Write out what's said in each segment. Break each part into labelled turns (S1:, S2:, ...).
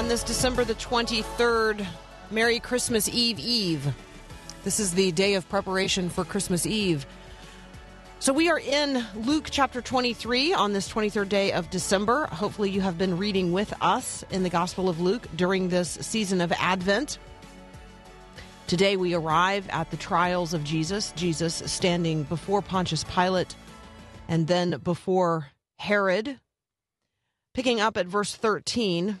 S1: on this December the 23rd. Merry Christmas Eve Eve. This is the day of preparation for Christmas Eve. So, we are in Luke chapter 23 on this 23rd day of December. Hopefully, you have been reading with us in the Gospel of Luke during this season of Advent. Today, we arrive at the trials of Jesus, Jesus standing before Pontius Pilate and then before Herod. Picking up at verse 13,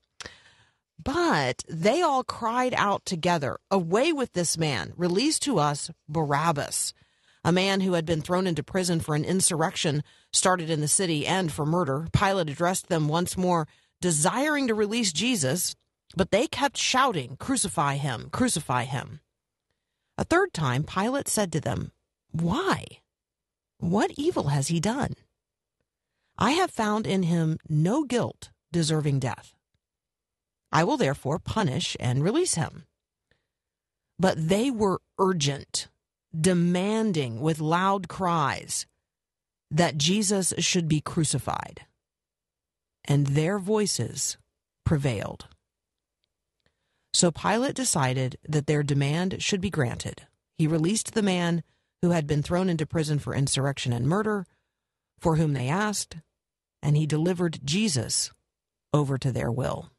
S1: But they all cried out together, Away with this man! Release to us Barabbas, a man who had been thrown into prison for an insurrection started in the city and for murder. Pilate addressed them once more, desiring to release Jesus, but they kept shouting, Crucify him! Crucify him! A third time, Pilate said to them, Why? What evil has he done? I have found in him no guilt deserving death. I will therefore punish and release him. But they were urgent, demanding with loud cries that Jesus should be crucified. And their voices prevailed. So Pilate decided that their demand should be granted. He released the man who had been thrown into prison for insurrection and murder, for whom they asked, and he delivered Jesus over to their will.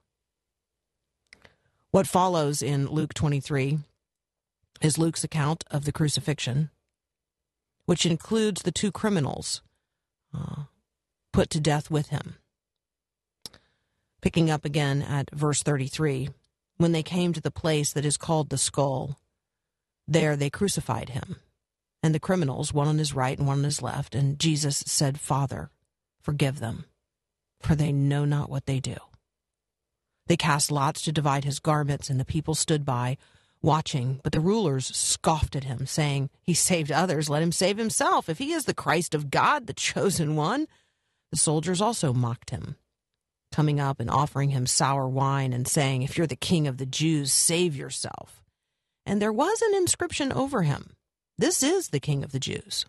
S1: What follows in Luke 23 is Luke's account of the crucifixion, which includes the two criminals uh, put to death with him. Picking up again at verse 33 when they came to the place that is called the skull, there they crucified him, and the criminals, one on his right and one on his left. And Jesus said, Father, forgive them, for they know not what they do. They cast lots to divide his garments, and the people stood by, watching. But the rulers scoffed at him, saying, He saved others, let him save himself. If he is the Christ of God, the chosen one. The soldiers also mocked him, coming up and offering him sour wine, and saying, If you're the king of the Jews, save yourself. And there was an inscription over him This is the king of the Jews.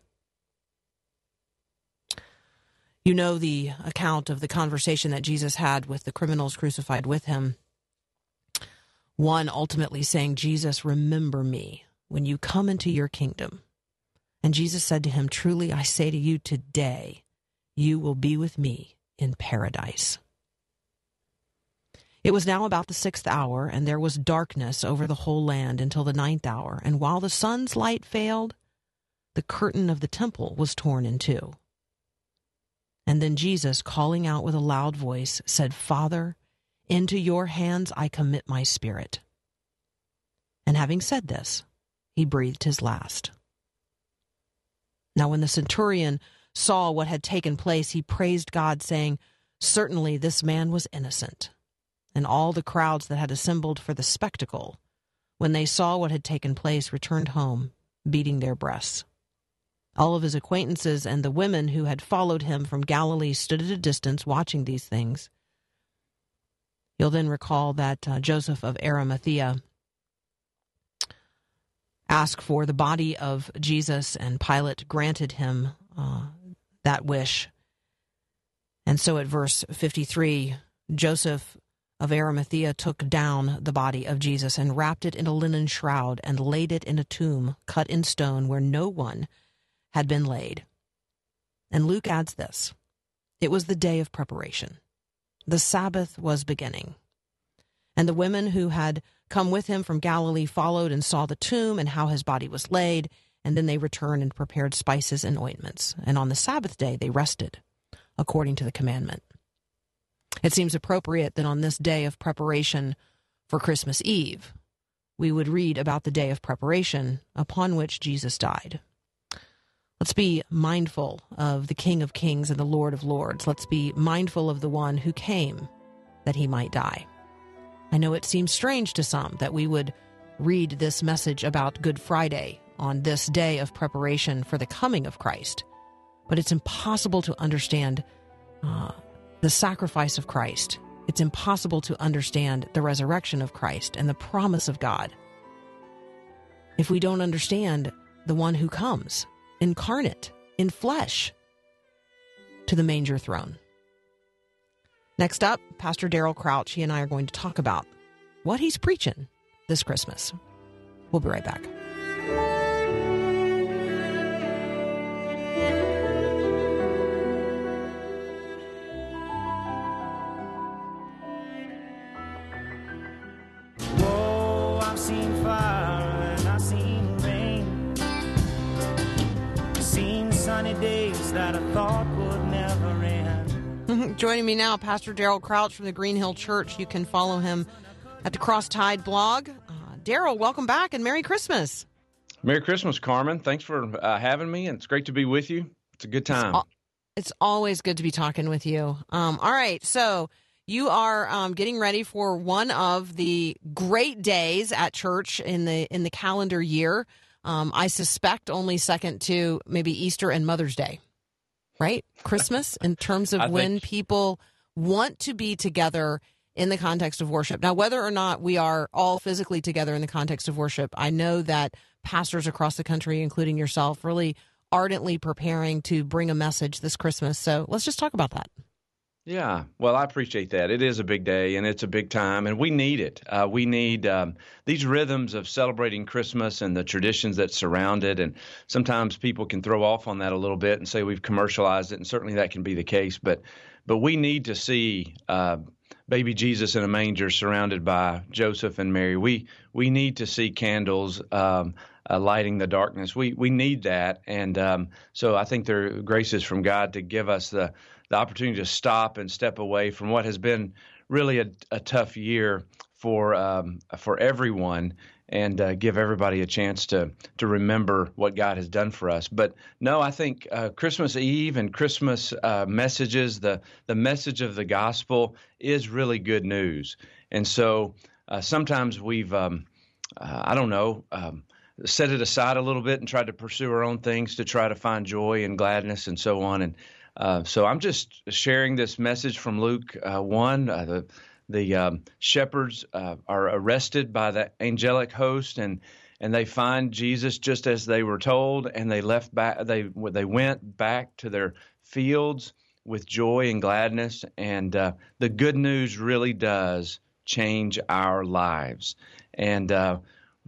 S1: You know the account of the conversation that Jesus had with the criminals crucified with him. One ultimately saying, Jesus, remember me when you come into your kingdom. And Jesus said to him, Truly I say to you today, you will be with me in paradise. It was now about the sixth hour, and there was darkness over the whole land until the ninth hour. And while the sun's light failed, the curtain of the temple was torn in two. And then Jesus, calling out with a loud voice, said, Father, into your hands I commit my spirit. And having said this, he breathed his last. Now, when the centurion saw what had taken place, he praised God, saying, Certainly this man was innocent. And all the crowds that had assembled for the spectacle, when they saw what had taken place, returned home, beating their breasts. All of his acquaintances and the women who had followed him from Galilee stood at a distance watching these things. You'll then recall that uh, Joseph of Arimathea asked for the body of Jesus, and Pilate granted him uh, that wish. And so at verse 53, Joseph of Arimathea took down the body of Jesus and wrapped it in a linen shroud and laid it in a tomb cut in stone where no one had been laid. And Luke adds this It was the day of preparation. The Sabbath was beginning. And the women who had come with him from Galilee followed and saw the tomb and how his body was laid. And then they returned and prepared spices and ointments. And on the Sabbath day they rested, according to the commandment. It seems appropriate that on this day of preparation for Christmas Eve, we would read about the day of preparation upon which Jesus died. Let's be mindful of the King of Kings and the Lord of Lords. Let's be mindful of the one who came that he might die. I know it seems strange to some that we would read this message about Good Friday on this day of preparation for the coming of Christ, but it's impossible to understand uh, the sacrifice of Christ. It's impossible to understand the resurrection of Christ and the promise of God if we don't understand the one who comes incarnate in flesh to the manger throne. Next up, Pastor Daryl Crouch. He and I are going to talk about what he's preaching this Christmas. We'll be right back. Joining me now, Pastor Daryl Crouch from the Green Hill Church. You can follow him at the Cross Tide blog. Uh, Daryl, welcome back and Merry Christmas.
S2: Merry Christmas, Carmen. Thanks for uh, having me, and it's great to be with you. It's a good time.
S1: al- It's always good to be talking with you. Um, all right, so you are um, getting ready for one of the great days at church in the in the calendar year. Um, I suspect only second to maybe Easter and Mother's Day, right? Christmas in terms of when
S2: think-
S1: people want to be together in the context of worship. Now, whether or not we are all physically together in the context of worship, I know that pastors across the country, including yourself, really ardently preparing to bring a message this Christmas. So let's just talk about that.
S2: Yeah, well, I appreciate that. It is a big day and it's a big time, and we need it. Uh, we need um, these rhythms of celebrating Christmas and the traditions that surround it. And sometimes people can throw off on that a little bit and say we've commercialized it, and certainly that can be the case. But but we need to see uh, baby Jesus in a manger surrounded by Joseph and Mary. We we need to see candles. Um, uh, lighting the darkness. We we need that, and um, so I think there are graces from God to give us the the opportunity to stop and step away from what has been really a, a tough year for um, for everyone, and uh, give everybody a chance to to remember what God has done for us. But no, I think uh, Christmas Eve and Christmas uh, messages, the the message of the gospel is really good news, and so uh, sometimes we've um, uh, I don't know. Um, set it aside a little bit and tried to pursue our own things to try to find joy and gladness and so on. And uh, so I'm just sharing this message from Luke uh, 1. Uh, the the um, shepherds uh, are arrested by the angelic host and and they find Jesus just as they were told and they left back they they went back to their fields with joy and gladness and uh, the good news really does change our lives and uh,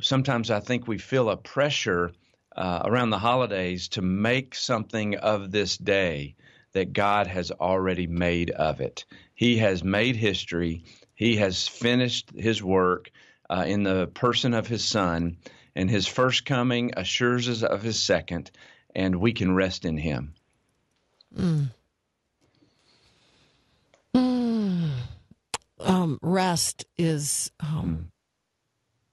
S2: sometimes I think we feel a pressure uh, around the holidays to make something of this day that God has already made of it. He has made history. He has finished his work uh, in the person of his son, and his first coming assures us of his second, and we can rest in him.
S1: Um, rest is, um,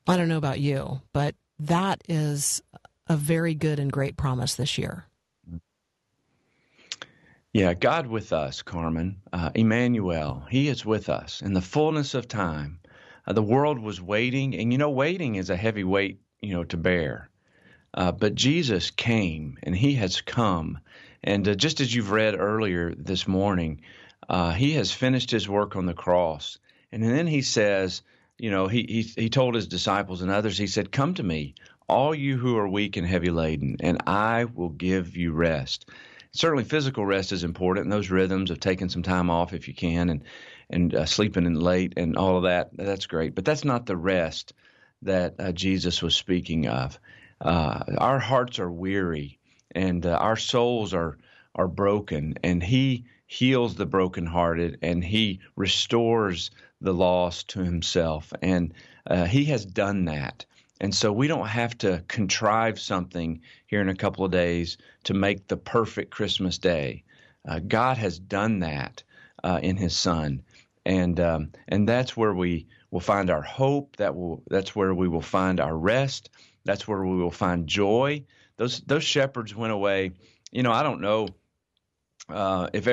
S1: I don't know about you, but that is a very good and great promise this year.
S2: Yeah, God with us, Carmen. Uh, Emmanuel, He is with us in the fullness of time. Uh, the world was waiting, and you know, waiting is a heavy weight, you know, to bear. Uh, but Jesus came, and He has come. And uh, just as you've read earlier this morning, uh, He has finished His work on the cross. And then He says, you know, He He, he told His disciples and others, He said, "Come to me, all you who are weak and heavy laden, and I will give you rest." Certainly physical rest is important and those rhythms of taking some time off if you can and and uh, sleeping in late and all of that. That's great, but that's not the rest that uh, Jesus was speaking of. Uh, our hearts are weary, and uh, our souls are are broken, and He heals the brokenhearted, and He restores the lost to Himself, and uh, He has done that. And so we don't have to contrive something here in a couple of days to make the perfect Christmas day. Uh, God has done that uh, in His Son, and um, and that's where we will find our hope. That will that's where we will find our rest. That's where we will find joy. Those those shepherds went away. You know, I don't know uh, if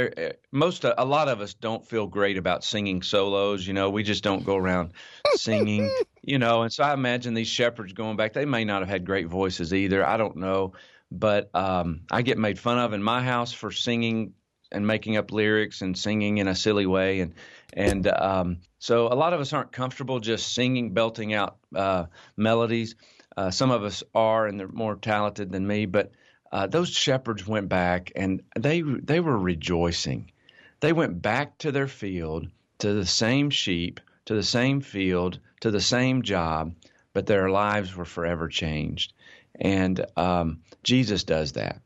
S2: most a lot of us don't feel great about singing solos. You know, we just don't go around singing. You know, and so I imagine these shepherds going back. They may not have had great voices either. I don't know, but um, I get made fun of in my house for singing and making up lyrics and singing in a silly way and and um, so a lot of us aren't comfortable just singing belting out uh, melodies uh, some of us are and they're more talented than me but uh, those shepherds went back and they they were rejoicing they went back to their field to the same sheep to the same field to the same job but their lives were forever changed and um, jesus does that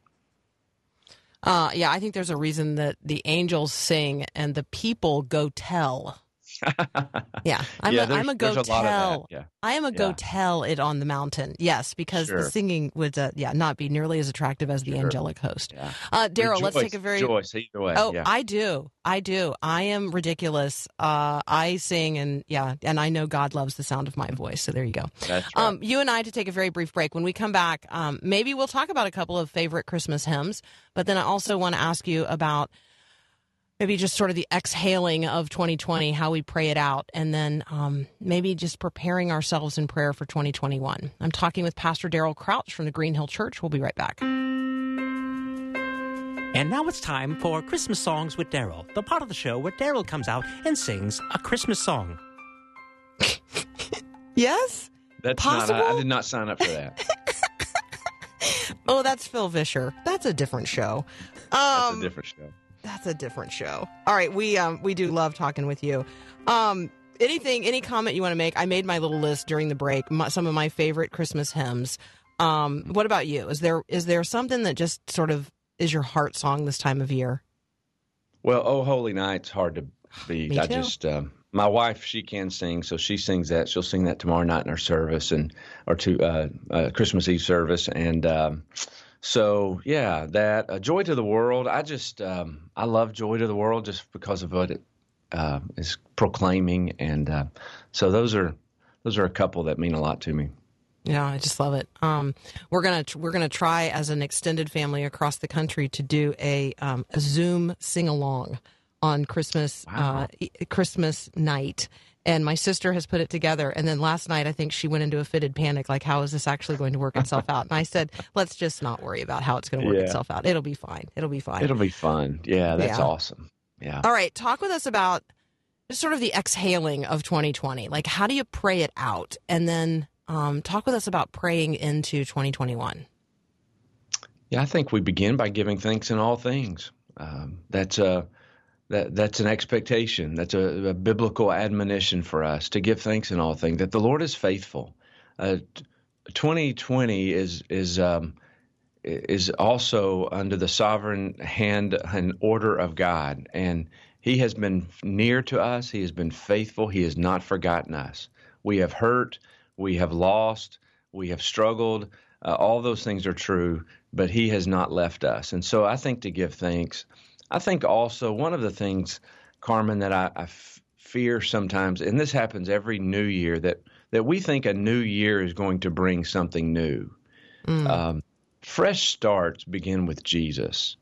S1: Uh, yeah, I think there's a reason that the angels sing and the people go tell. Yeah, I'm
S2: Yeah,
S1: a, I'm a go
S2: there's a lot of
S1: tell.
S2: yeah.
S1: I am a go tell it on the mountain. Yes, because the singing would uh, yeah not be nearly as attractive as the
S2: Sure.
S1: angelic host.
S2: Yeah.
S1: Uh, Daryl, let's take a very
S2: rejoice either way.
S1: Oh,
S2: yeah.
S1: I do. I do. I am ridiculous. Uh, I sing and yeah, and I know God loves the sound of my voice. So there you go.
S2: Right.
S1: Um, you and I to take a very brief break. When we come back, um, maybe we'll talk about a couple of favorite Christmas hymns. But then I also want to ask you about maybe just sort of the exhaling of 2020, how we pray it out, and then um, maybe just preparing ourselves in prayer for 2021. I'm talking with Pastor Daryl Crouch from the Green Hill Church. We'll be right back.
S3: And now it's time for Christmas Songs with Daryl, the part of the show where Daryl comes out and sings a Christmas song.
S1: Yes.
S2: That's not. I, I did not sign up for that.
S1: Oh, that's Phil Vischer. That's a different show.
S2: That's
S1: Um,
S2: a different show.
S1: That's a different show. All right, we um we do love talking with you. Um anything any comment you want to make? I made my little list during the break, my, some of my favorite Christmas hymns. Um what about you? Is there is there something that just sort of is your heart song this time of year?
S2: Well, Oh Holy Night's hard to beat. I just um, my wife she can sing, so she sings that. She'll sing that tomorrow night in our service and or to uh, uh, Christmas Eve service, and um, so yeah, that uh, Joy to the World. I just um, I love Joy to the World just because of what it uh, is proclaiming, and uh, so those are those are a couple that mean a lot to me.
S1: Yeah, I just love it. Um, we're gonna we're gonna try as an extended family across the country to do a, um, a Zoom sing along on Christmas uh, e- Christmas night. And my sister has put it together. And then last night, I think she went into a fitted panic, like, how is this actually going to work itself out? And I said, let's just not worry about how it's going to work
S2: Yeah.
S1: itself out. It'll be fine. It'll be fine.
S2: It'll be fun. Yeah, that's
S1: Yeah.
S2: awesome. Yeah.
S1: All right, talk with us about just sort of the exhaling of 2020. Like, how do you pray it out? And then um, talk with us about praying into 2021.
S2: Yeah, I think we begin by giving thanks in all things. Um, that's a that that's an expectation. That's a, a biblical admonition for us to give thanks in all things. That the Lord is faithful. Uh, 2020 is is um, is also under the sovereign hand and order of God, and He has been near to us. He has been faithful. He has not forgotten us. We have hurt. We have lost. We have struggled. Uh, all those things are true, but He has not left us. And so I think to give thanks. I think also one of the things, Carmen, that I, I f- fear sometimes, and this happens every new year, that, that we think a new year is going to bring something new. Um, fresh starts begin with Jesus,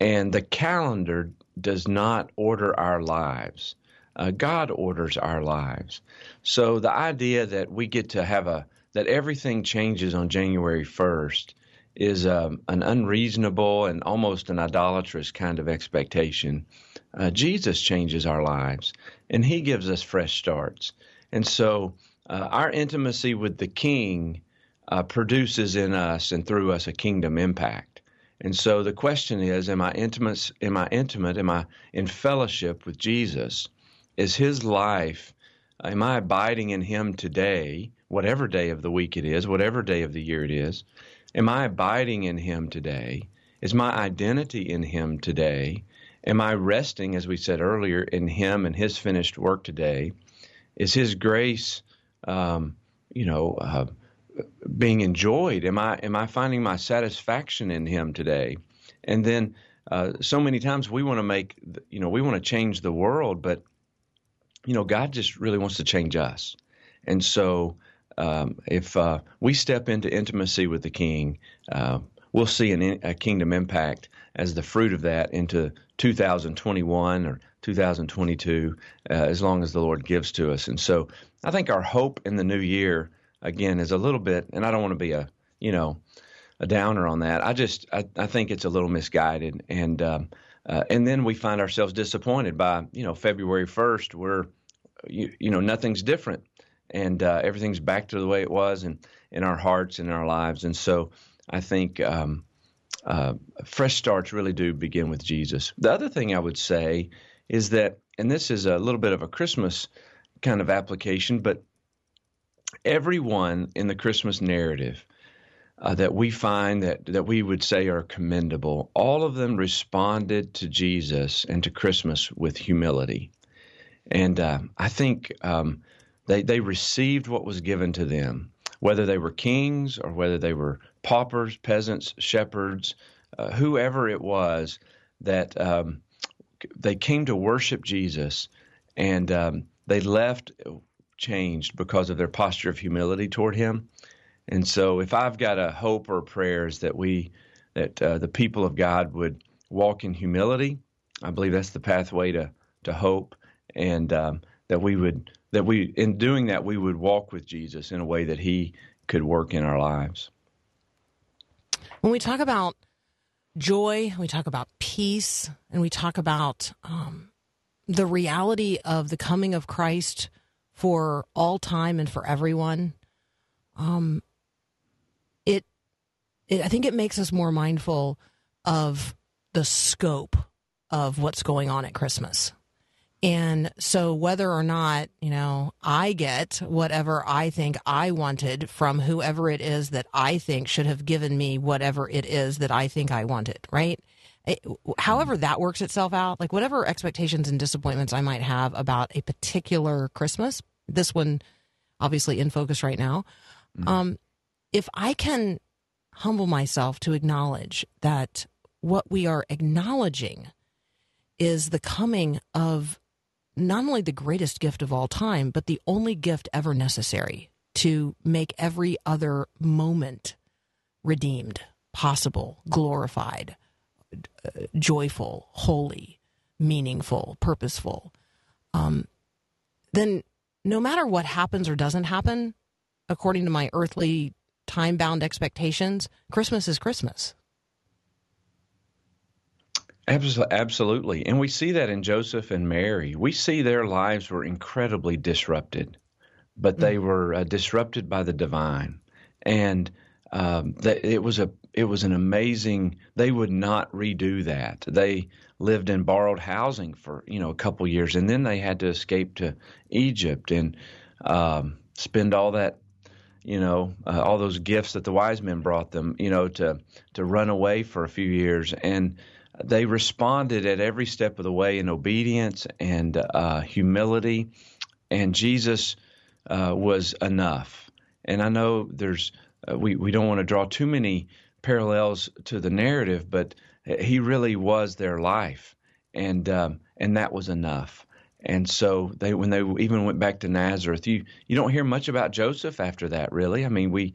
S2: and the calendar does not order our lives. Uh, God orders our lives. So the idea that we get to have a that everything changes on January first is um, an unreasonable and almost an idolatrous kind of expectation. Uh, Jesus changes our lives, and He gives us fresh starts. And so uh, our intimacy with the King uh, produces in us and through us a kingdom impact. And so the question is, am I intimate? Am I intimate? Am I in fellowship with Jesus? is His life. Am I abiding in Him today, whatever day of the week it is, whatever day of the year it is? Am I abiding in Him today? Is my identity in Him today? Am I resting, as we said earlier, in Him and His finished work today? Is His grace, um, you know, uh, being enjoyed? Am I am I finding my satisfaction in Him today? And then, uh, so many times we want to make, you know, we want to change the world, but you know, God just really wants to change us. And so, um, if uh, we step into intimacy with the King, uh, we'll see an, a kingdom impact as the fruit of that into 2021 or 2022, uh, as long as the Lord gives to us. And so, I think our hope in the new year again is a little bit, and I don't want to be a, you know, a downer on that. I just, I, I think it's a little misguided, and um, uh, and then we find ourselves disappointed by, you know, February 1st, where, you, you know, nothing's different and uh, everything's back to the way it was in, in our hearts and our lives. And so I think um, uh, fresh starts really do begin with Jesus. The other thing I would say is that, and this is a little bit of a Christmas kind of application, but everyone in the Christmas narrative uh, that we find that, that we would say are commendable, all of them responded to Jesus and to Christmas with humility. And uh, I think um, they, they received what was given to them, whether they were kings or whether they were paupers, peasants, shepherds, uh, whoever it was, that um, they came to worship Jesus and um, they left changed because of their posture of humility toward him. And so, if I've got a hope or prayers that we, that uh, the people of God would walk in humility, I believe that's the pathway to to hope, and um, that we would that we in doing that we would walk with Jesus in a way that He could work in our lives.
S1: When we talk about joy, we talk about peace, and we talk about um, the reality of the coming of Christ for all time and for everyone. Um, it, it, I think it makes us more mindful of the scope of what's going on at Christmas. And so, whether or not, you know, I get whatever I think I wanted from whoever it is that I think should have given me whatever it is that I think I wanted, right? It, however, that works itself out, like whatever expectations and disappointments I might have about a particular Christmas, this one obviously in focus right now. Um, if I can humble myself to acknowledge that what we are acknowledging is the coming of not only the greatest gift of all time, but the only gift ever necessary to make every other moment redeemed, possible, glorified, uh, joyful, holy, meaningful, purposeful. Um, then no matter what happens or doesn't happen, according to my earthly time bound expectations, Christmas is Christmas.
S2: Absolutely, absolutely. And we see that in Joseph and Mary. We see their lives were incredibly disrupted, but they were uh, disrupted by the divine. And um, that it was a it was an amazing. They would not redo that. They lived in borrowed housing for you know a couple years, and then they had to escape to Egypt and um, spend all that you know, uh, all those gifts that the wise men brought them, you know, to to run away for a few years, and they responded at every step of the way in obedience and uh, humility, and Jesus uh, was enough. And I know there's uh, we we don't want to draw too many parallels to the narrative, but he really was their life, and um, and that was enough. And so they, when they even went back to Nazareth, you you don't hear much about Joseph after that, really. I mean, we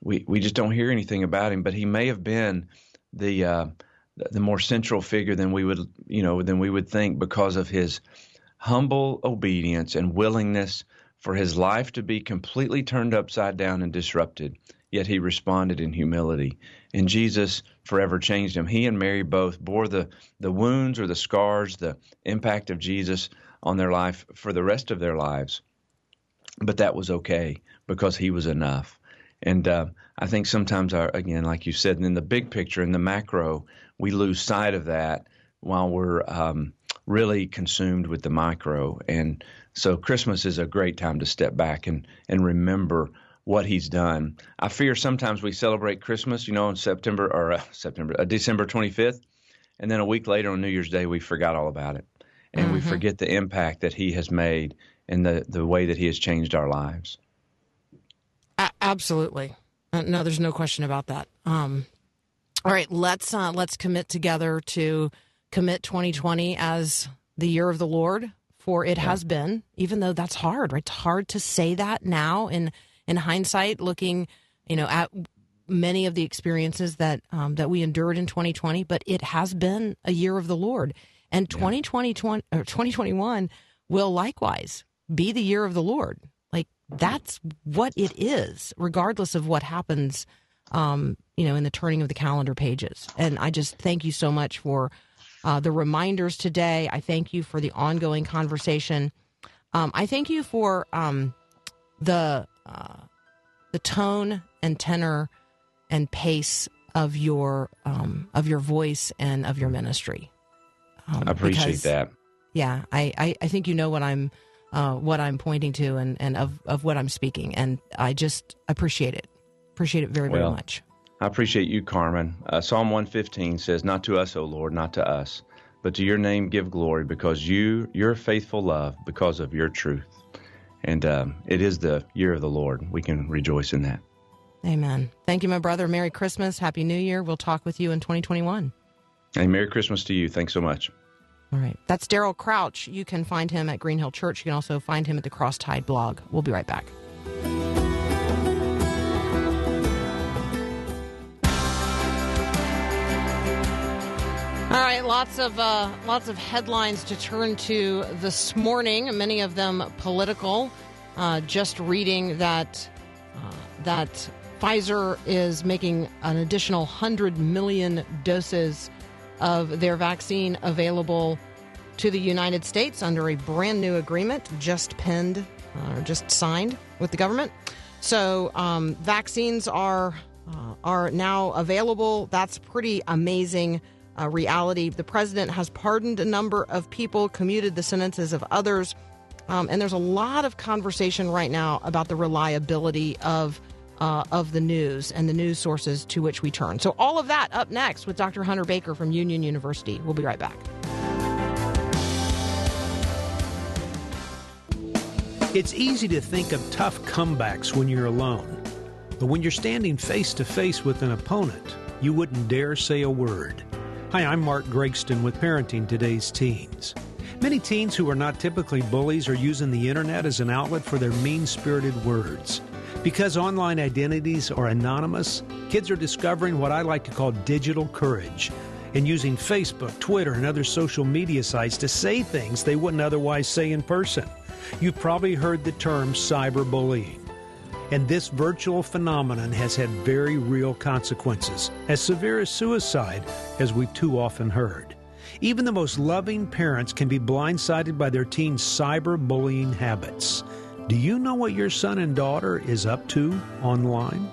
S2: we we just don't hear anything about him. But he may have been the uh, the more central figure than we would you know than we would think because of his humble obedience and willingness for his life to be completely turned upside down and disrupted. Yet he responded in humility, and Jesus forever changed him. He and Mary both bore the the wounds or the scars, the impact of Jesus on their life for the rest of their lives. But that was okay because he was enough. And uh, I think sometimes, our, again, like you said, in the big picture, in the macro, we lose sight of that while we're um, really consumed with the micro. And so Christmas is a great time to step back and, and remember what he's done. I fear sometimes we celebrate Christmas, you know, on September or uh, September, uh, December 25th, and then a week later on New Year's Day, we forgot all about it. And we forget the impact that he has made and the, the way that he has changed our lives.
S1: A- absolutely. Uh, no, there's no question about that. Um, all right, let's uh, let's commit together to commit 2020 as the year of the Lord, for it has been. Even though that's hard, right? It's hard to say that now in in hindsight, looking, you know, at many of the experiences that um, that we endured in 2020. But it has been a year of the Lord, and 2020 20, or 2021 will likewise be the year of the Lord. Like that's what it is, regardless of what happens, um, you know, in the turning of the calendar pages. And I just thank you so much for uh, the reminders today. I thank you for the ongoing conversation. Um, I thank you for um, the uh, the tone and tenor and pace of your um, of your voice and of your ministry. Um,
S2: I appreciate
S1: because-
S2: that.
S1: yeah, I, I, I think you know what I'm uh, what I'm pointing to and, and of, of what I'm speaking, and I just appreciate it. Appreciate it very very
S2: Well,
S1: much.
S2: I appreciate you, Carmen. Uh, Psalm 115 says, Not to us, O Lord, not to us, but to your name give glory because you, your faithful love, because of your truth. And um, it is the year of the Lord. We can rejoice in that.
S1: Amen. Thank you, my brother. Merry Christmas. Happy New Year. We'll talk with you in 2021.
S2: And Merry Christmas to you. Thanks so much.
S1: All right. That's Daryl Crouch. You can find him at Green Hill Church. You can also find him at the Cross Tide blog. We'll be right back. All right, lots of uh, lots of headlines to turn to this morning. Many of them political. Uh, just reading that uh, that Pfizer is making an additional hundred million doses of their vaccine available to the United States under a brand new agreement just penned uh, or just signed with the government. So um, vaccines are uh, are now available. That's pretty amazing uh, reality. The president has pardoned a number of people, commuted the sentences of others, um, and there's a lot of conversation right now about the reliability of. Uh, of the news and the news sources to which we turn. So, all of that up next with Dr. Hunter Baker from Union University. We'll be right back.
S4: It's easy to think of tough comebacks when you're alone. But when you're standing face to face with an opponent, you wouldn't dare say a word. Hi, I'm Mark Gregston with Parenting Today's Teens. Many teens who are not typically bullies are using the internet as an outlet for their mean spirited words. Because online identities are anonymous, kids are discovering what I like to call digital courage and using Facebook, Twitter, and other social media sites to say things they wouldn't otherwise say in person. You've probably heard the term cyberbullying. And this virtual phenomenon has had very real consequences, as severe as suicide, as we've too often heard. Even the most loving parents can be blindsided by their teens' cyberbullying habits. Do you know what your son and daughter is up to online?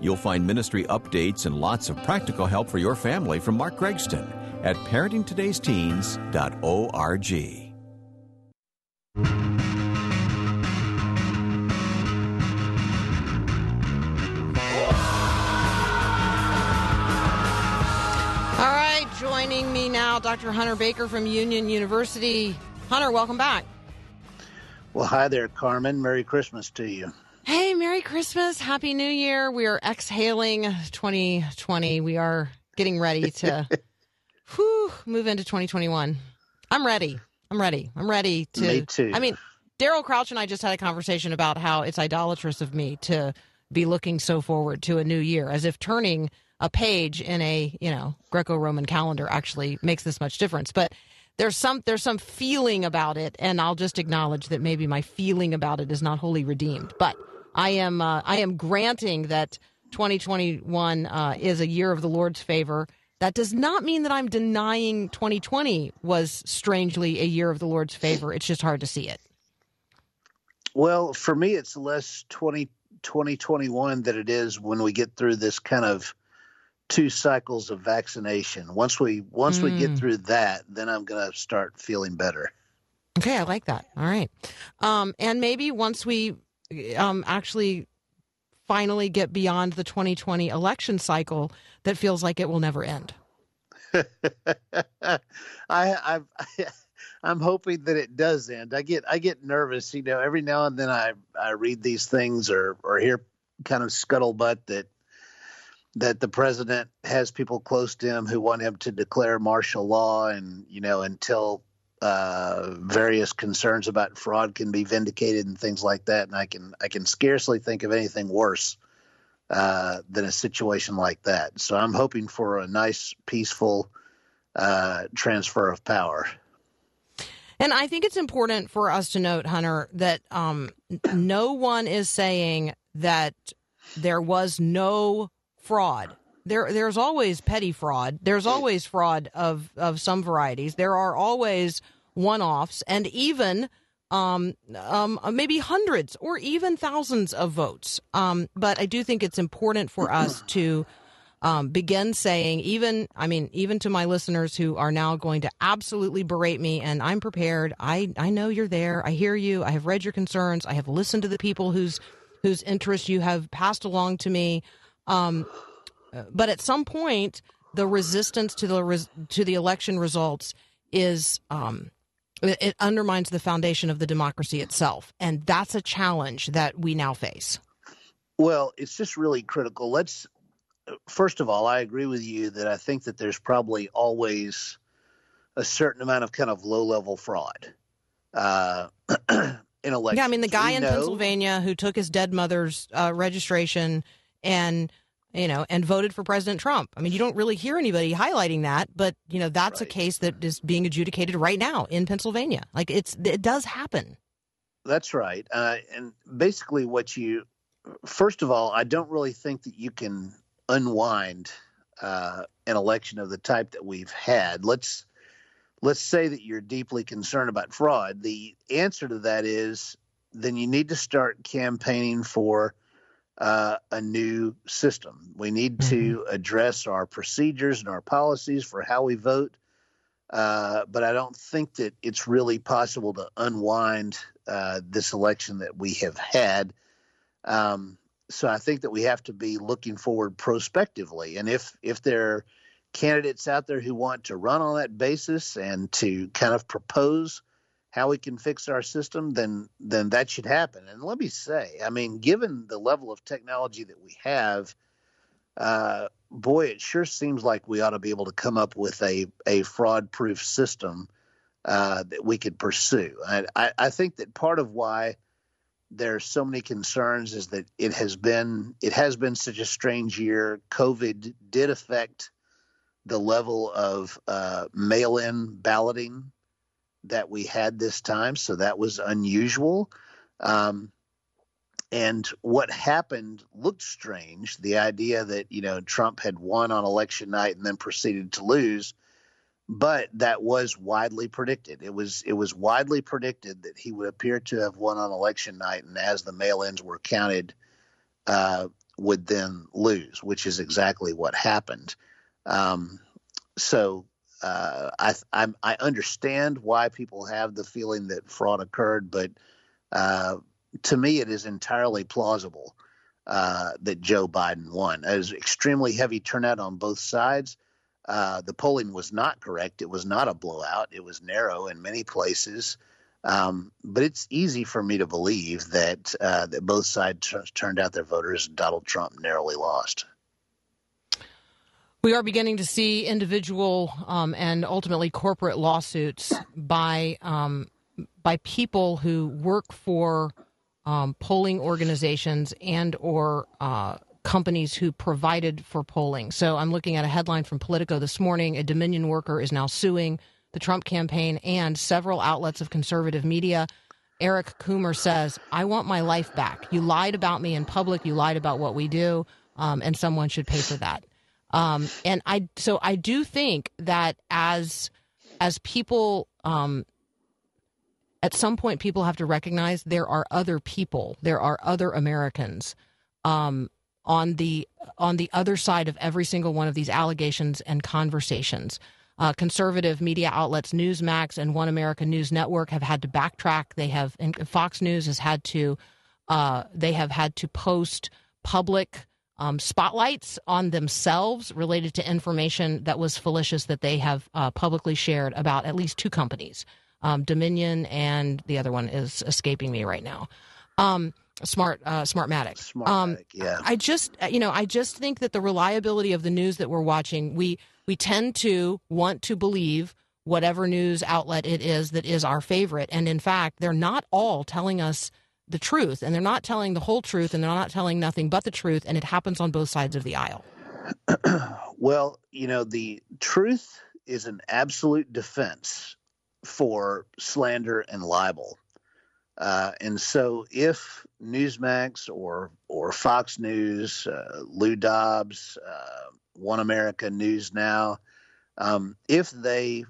S5: You'll find ministry updates and lots of practical help for your family from Mark Gregston at parentingtodaysteens.org.
S1: joining me now, Dr. Hunter Baker from Union University. Hunter, welcome back.
S6: Well, hi there, Carmen. Merry Christmas to you.
S1: Hey, Merry Christmas, Happy New Year. We are exhaling 2020. We are getting ready to whew, move into 2021. I'm ready. I'm ready. I'm ready to.
S6: Me too.
S1: I mean, Daryl Crouch and I just had a conversation about how it's idolatrous of me to be looking so forward to a new year, as if turning a page in a you know Greco-Roman calendar actually makes this much difference. But there's some there's some feeling about it, and I'll just acknowledge that maybe my feeling about it is not wholly redeemed. But I am uh, I am granting that 2021 uh, is a year of the Lord's favor. That does not mean that I'm denying 2020 was strangely a year of the Lord's favor. It's just hard to see it.
S6: Well, for me, it's less 20, 2021 than it is when we get through this kind of two cycles of vaccination. Once we once we get
S1: Mm.
S6: through that, then I'm going to start feeling better.
S1: Okay, I like that. All right. Um, and maybe once we um, actually finally get beyond the 2020 election cycle, that feels like it will never end.
S6: I, I, I'm hoping that it does end. I get, I get nervous. You know, every now and then I, I read these things or, or hear kind of scuttlebutt that, that the president has people close to him who want him to declare martial law, and you know, until uh, various concerns about fraud can be vindicated and things like that. And I can, I can scarcely think of anything worse uh, than a situation like that. So I'm hoping for a nice, peaceful uh, transfer of power.
S1: And I think it's important for us to note, Hunter, that um, no one is saying that there was no fraud. There, there's always petty fraud. There's always fraud of of some varieties. There are always one-offs, and even um, um, maybe hundreds or even thousands of votes. Um, but I do think it's important for us to um, begin saying, even, I mean, even to my listeners who are now going to absolutely berate me, and I'm prepared. I, I know you're there. I hear you. I have read your concerns. I have listened to the people whose whose interests you have passed along to me. Um, but at some point, the resistance to the res- to the election results is um, it, it undermines the foundation of the democracy itself, and that's a challenge that we now face.
S6: Well, it's just really critical. Let's first of all, I agree with you that I think that there's probably always a certain amount of kind of low level fraud uh, in elections.
S1: Yeah, I mean the guy
S6: We
S1: in
S6: know-
S1: Pennsylvania who took his dead mother's uh, registration and you know and voted for President Trump. I mean, you don't really hear anybody highlighting that, but you know that's a case that is being adjudicated right now in Pennsylvania. Like it's it does happen.
S6: That's right. Uh, and basically, what you first of all, I don't really think that you can unwind uh, an election of the type that we've had. Let's let's say that you're deeply concerned about fraud. The answer to that is then you need to start campaigning for uh, a new system. We need to address our procedures and our policies for how we vote. Uh, but I don't think that it's really possible to unwind uh, this election that we have had. Um, so I think that we have to be looking forward prospectively, and if if there are candidates out there who want to run on that basis and to kind of propose how we can fix our system, then then that should happen. And let me say, I mean, given the level of technology that we have, uh, boy, it sure seems like we ought to be able to come up with a a fraud proof system uh, that we could pursue. I, I, I think that part of why there's so many concerns is that it has been it has been such a strange year. COVID did affect the level of uh, mail-in balloting that we had this time, so that was unusual. Um, and what happened looked strange. The idea that you know Trump had won on election night and then proceeded to lose, but that was widely predicted. It was it was widely predicted that he would appear to have won on election night, and as the mail-ins were counted, uh, would then lose, which is exactly what happened. Um, so uh, I I'm, I understand why people have the feeling that fraud occurred, but uh, to me, it is entirely plausible uh, that Joe Biden won. It was extremely heavy turnout on both sides. Uh, the polling was not correct. It was not a blowout. It was narrow in many places. Um, but it's easy for me to believe that uh, that both sides t- turned out their voters. Donald Trump narrowly lost.
S1: We are beginning to see individual um, and ultimately corporate lawsuits by um, by people who work for um, polling organizations and or uh, companies who provided for polling. So I'm looking at a headline from Politico this morning: a Dominion worker is now suing the Trump campaign and several outlets of conservative media. Eric Coomer says, "I want my life back. You lied about me in public. You lied about what we do, um, and someone should pay for that." Um, and I so I do think that as as people um, at some point people have to recognize there are other people, there are other Americans um, on the on the other side of every single one of these allegations and conversations. Uh, conservative media outlets Newsmax and One America News Network have had to backtrack. They have and Fox News has had to uh, they have had to post public um, spotlights on themselves related to information that was fallacious that they have uh, publicly shared about at least two companies, um, Dominion and the other one is escaping me right now. Um, Smart, uh, Smartmatic. Um,
S6: Smartmatic, yeah.
S1: I just, uh, you know, I just think that the reliability of the news that we're watching, we we tend to want to believe whatever news outlet it is that is our favorite, and in fact, they're not all telling us the truth, and they're not telling the whole truth, and they're not telling nothing but the truth, and it happens on both sides of the aisle.
S6: Well, you know, the truth is an absolute defense for slander and libel. Uh, and so, if Newsmax or or Fox News, uh, Lou Dobbs, uh, One America News Now, um, if they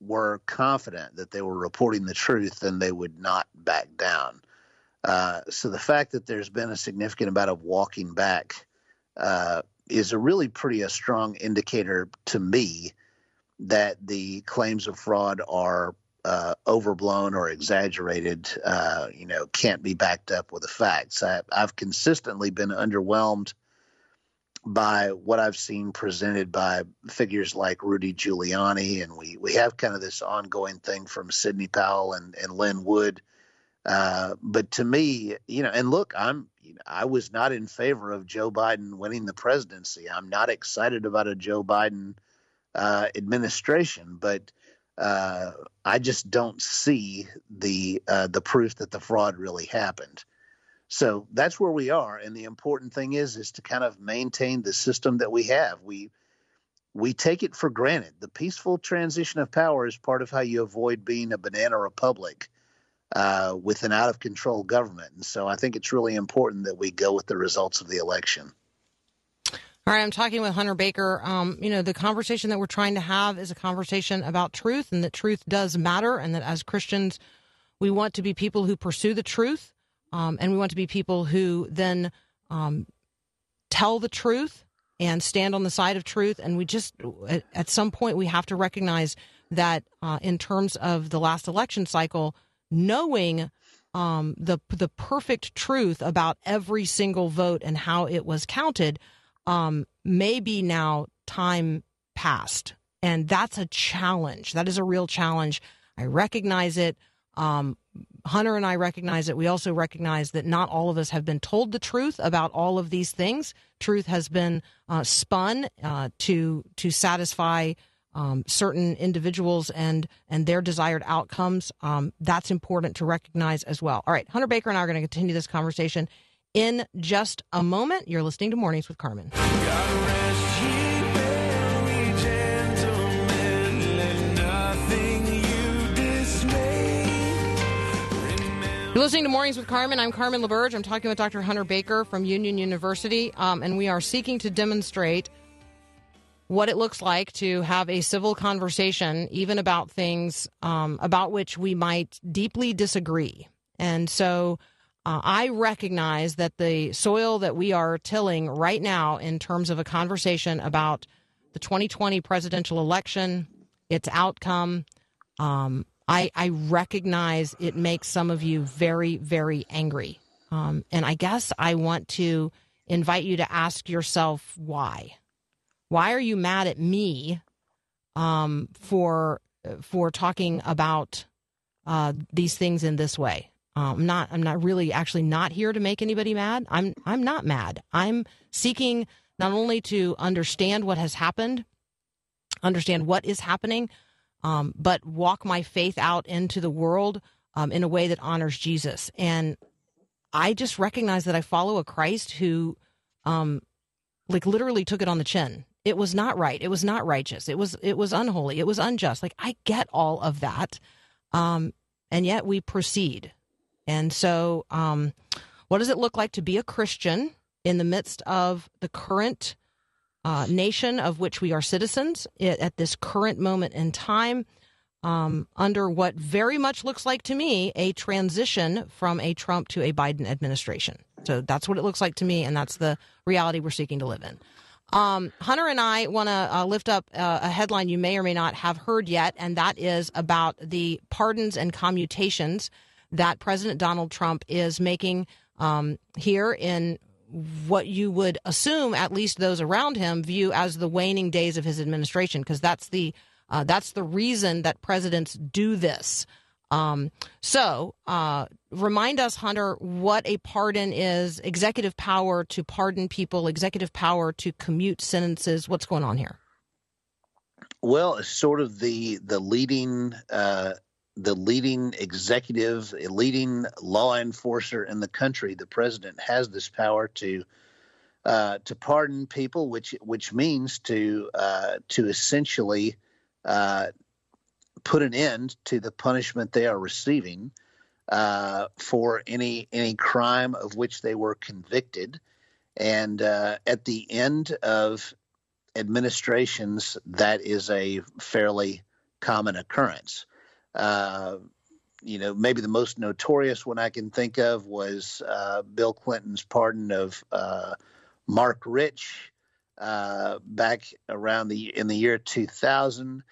S6: were confident that they were reporting the truth, then they would not back down. Uh, so the fact that there's been a significant amount of walking back uh, is a really pretty a strong indicator to me that the claims of fraud are uh, overblown or exaggerated. Uh, you know, can't be backed up with the facts. I, I've consistently been underwhelmed by what I've seen presented by figures like Rudy Giuliani, and we we have kind of this ongoing thing from Sidney Powell and and Lin Wood. Uh, but to me, you know, and look, I'm you know, I was not in favor of Joe Biden winning the presidency. I'm not excited about a Joe Biden uh, administration, but uh, I just don't see the uh, the proof that the fraud really happened. So that's where we are, and the important thing is is to kind of maintain the system that we have. We we take it for granted. The peaceful transition of power is part of how you avoid being a banana republic uh, with an out of control government. And so I think it's really important that we go with the results of the election.
S1: All right, I'm talking with Hunter Baker. Um, you know, the conversation that we're trying to have is a conversation about truth and that truth does matter, and that as Christians, we want to be people who pursue the truth, um, and we want to be people who then um, tell the truth and stand on the side of truth. And we just, at, some point, we have to recognize that uh, in terms of the last election cycle, knowing um, the the perfect truth about every single vote and how it was counted um, maybe now time passed. And that's a challenge. That is a real challenge. I recognize it. Um, Hunter and I recognize it. We also recognize that not all of us have been told the truth about all of these things. Truth has been uh, spun uh, to to satisfy um, certain individuals and and their desired outcomes. Um, that's important to recognize as well. All right, Hunter Baker and I are going to continue this conversation in just a moment. You're listening to Mornings with Carmen. You're listening to Mornings with Carmen. I'm Carmen LaBerge. I'm talking with Dr. Hunter Baker from Union University, um, and we are seeking to demonstrate what it looks like to have a civil conversation, even about things um, about which we might deeply disagree. And so uh, I recognize that the soil that we are tilling right now, in terms of a conversation about the 2020 presidential election, its outcome, um, I, I recognize it makes some of you very, very angry. Um, and I guess I want to invite you to ask yourself why. Why are you mad at me um, for for talking about uh, these things in this way? Um, I'm not. I'm not really actually not here to make anybody mad. I'm. I'm not mad. I'm seeking not only to understand what has happened, understand what is happening, um, but walk my faith out into the world um, in a way that honors Jesus. And I just recognize that I follow a Christ who, um, like, literally took it on the chin. It was not right. It was not righteous. It was. It was unholy. It was unjust. Like I get all of that, um, and yet we proceed. And so, um, what does it look like to be a Christian in the midst of the current uh, nation of which we are citizens at this current moment in time? um, under what very much looks like to me a transition from a Trump to a Biden administration. So that's what it looks like to me, and that's the reality we're seeking to live in. Um, Hunter and I want to uh, lift up uh, a headline you may or may not have heard yet, and that is about the pardons and commutations that President Donald Trump is making um, here in what you would assume, at least those around him, view as the waning days of his administration, because that's the uh, that's the reason that presidents do this. Um, so, uh, remind us, Hunter, what a pardon is executive power to pardon people, executive power to commute sentences. What's going on here?
S6: Well, it's sort of the the leading uh, the leading executive, leading law enforcer in the country. The president has this power to uh, to pardon people, which which means to uh, to essentially uh, put an end to the punishment they are receiving uh, for any any crime of which they were convicted. And uh, at the end of administrations, that is a fairly common occurrence. Uh, you know, maybe the most notorious one I can think of was uh, Bill Clinton's pardon of uh, Marc Rich uh, back around the in the year 2000.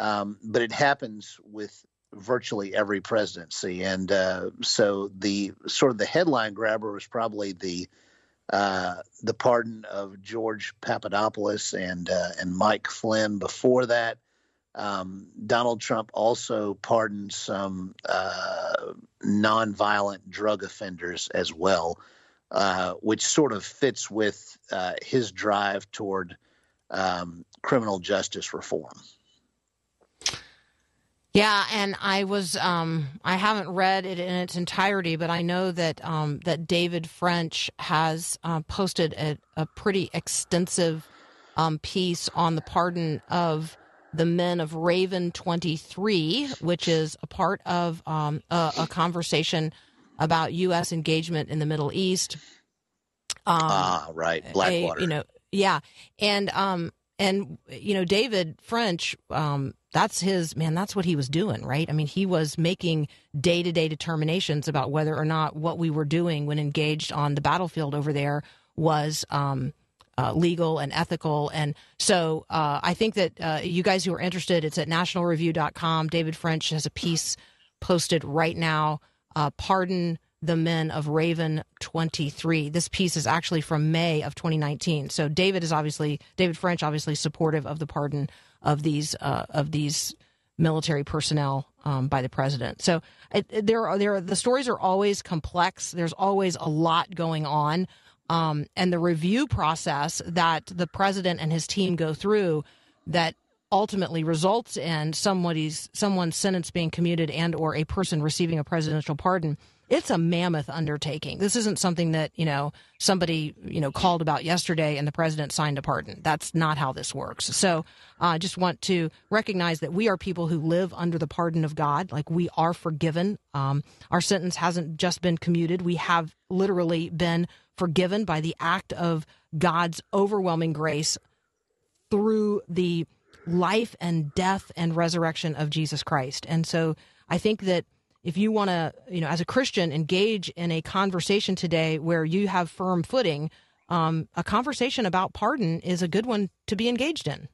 S6: Um, but it happens with virtually every presidency, and uh, so the sort of the headline grabber was probably the uh, the pardon of George Papadopoulos and uh, and Mike Flynn. Before that, um, Donald Trump also pardoned some uh, nonviolent drug offenders as well, uh, which sort of fits with uh, his drive toward um, criminal justice reform.
S1: Yeah, and I was um, I haven't read it in its entirety, but I know that um, that David French has uh, posted a, a, pretty extensive um, piece on the pardon of the men of Raven Twenty Three, which is a part of um, a, a, conversation about U.S. engagement in the Middle East.
S6: ah, right, Blackwater.
S1: A, you know, yeah, and um, and you know, David French um, that's his man that's what he was doing right? I mean he was making day-to-day determinations about whether or not what we were doing when engaged on the battlefield over there was um, uh, legal and ethical. And so uh, i think that uh, you guys who are interested it's at nationalreview.com david french has a piece posted right now. Uh, pardon the men of raven 23 this piece is actually from may of 2019 so david is obviously david french obviously supportive of the pardon of these uh, of these military personnel um, by the president. So it, it, there are there are, the stories are always complex. There's always a lot going on, um, and the review process that the president and his team go through that ultimately results in somebody's someone's sentence being commuted and or a person receiving a presidential pardon it's a mammoth undertaking. This isn't something that, you know, somebody, you know, called about yesterday and the president signed a pardon. That's not how this works. So I uh, just want to recognize that we are people who live under the pardon of God. Like we are forgiven. Um, our sentence hasn't just been commuted. We have literally been forgiven by the act of God's overwhelming grace through the life and death and resurrection of Jesus Christ. And so I think that if you want to, you know, as a Christian, engage in a conversation today where you have firm footing, um, a conversation about pardon is a good one to be engaged in.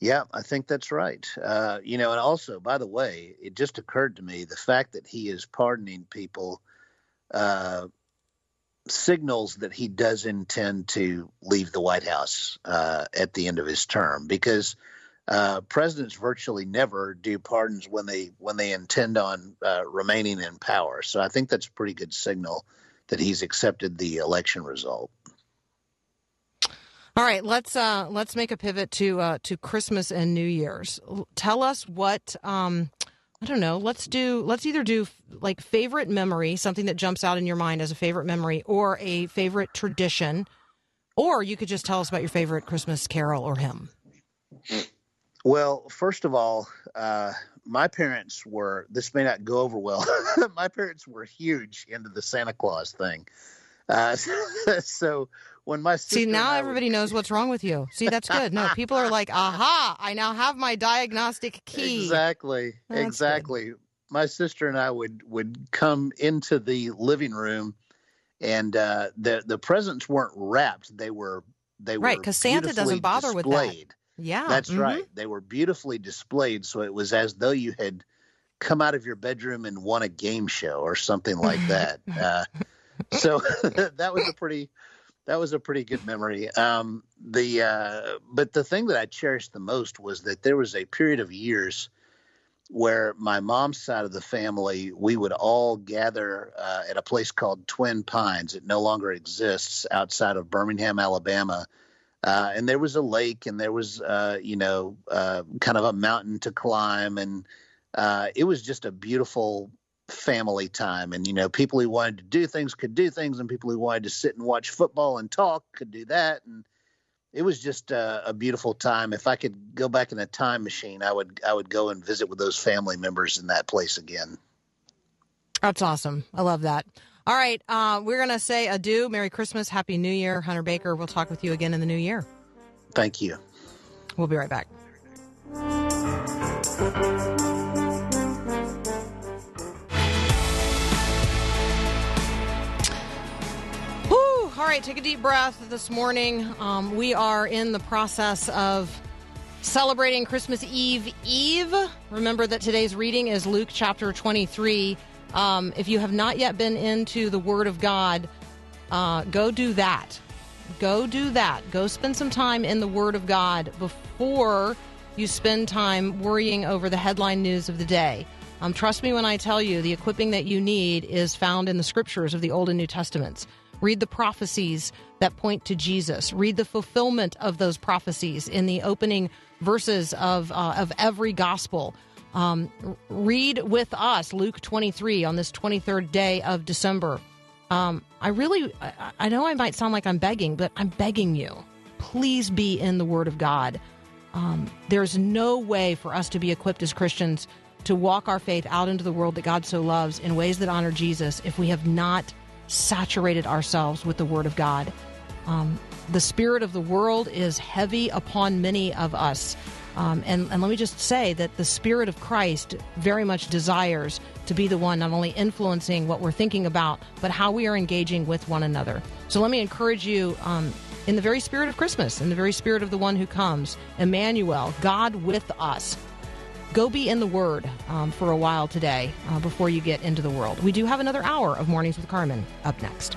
S6: Yeah, I think that's right. Uh, you know, and also, by the way, it just occurred to me the fact that he is pardoning people uh, signals that he does intend to leave the White House uh, at the end of his term because uh, presidents virtually never do pardons when they when they intend on uh, remaining in power. So I think that's a pretty good signal that he's accepted the election result.
S1: All right, let's uh, let's make a pivot to uh, to Christmas and New Year's. Tell us what um, I don't know. Let's do let's either do like favorite memory, something that jumps out in your mind as a favorite memory, or a favorite tradition, or you could just tell us about your favorite Christmas carol or hymn.
S6: Well, first of all, uh, my parents were, this may not go over well, my parents were huge into the Santa Claus thing. Uh, so when my
S1: See, now
S6: would-
S1: everybody knows what's wrong with you. See, that's good. No, people are like, aha, I now have my diagnostic key.
S6: Exactly.
S1: That's
S6: exactly. My sister and I would would come into the living room, and uh, the the presents weren't wrapped; they were they
S1: Right, because Santa doesn't bother with that. Yeah.
S6: That's
S1: mhm.
S6: right. They were beautifully displayed, so it was as though you had come out of your bedroom and won a game show or something like that. uh, so that was a pretty that was a pretty good memory. Um, the uh, but the thing that I cherished the most was that there was a period of years where my mom's side of the family we would all gather uh, at a place called Twin Pines. It no longer exists outside of Birmingham, Alabama. Uh, and there was a lake, and there was, uh, you know, uh, kind of a mountain to climb, and uh, it was just a beautiful family time. And you know, people who wanted to do things could do things, and people who wanted to sit and watch football and talk could do that. And it was just uh, a beautiful time. If I could go back in a time machine, I would I would go and visit with those family members in that place again.
S1: That's awesome. I love that. All right. Uh, we're going to say adieu. Merry Christmas. Happy New Year. Hunter Baker. We'll talk with you again in the new year.
S6: Thank you.
S1: We'll be right back. Whew. All right, take a deep breath this morning. Um, we are in the process of celebrating Christmas Eve Eve. Remember that today's reading is Luke chapter 23. Um, if you have not yet been into the Word of God, uh, go do that. Go do that. Go spend some time in the Word of God before you spend time worrying over the headline news of the day. Um, trust me when I tell you, the equipping that you need is found in the scriptures of the Old and New Testaments. Read the prophecies that point to Jesus. Read the fulfillment of those prophecies in the opening verses of uh, of every gospel. Um, read with us Luke 23 on this 23rd day of December. Um, I really, I, know I might sound like I'm begging, but I'm begging you. Please be in the Word of God. Um, there's no way for us to be equipped as Christians to walk our faith out into the world that God so loves in ways that honor Jesus if we have not saturated ourselves with the Word of God. Um, the spirit of the world is heavy upon many of us. Um, and, and let me just say that the Spirit of Christ very much desires to be the one not only influencing what we're thinking about, but how we are engaging with one another. So let me encourage you um, in the very spirit of Christmas, in the very spirit of the one who comes, Emmanuel, God with us. Go be in the Word um, for a while today uh, before you get into the world. We do have another hour of Mornings with Carmen up next.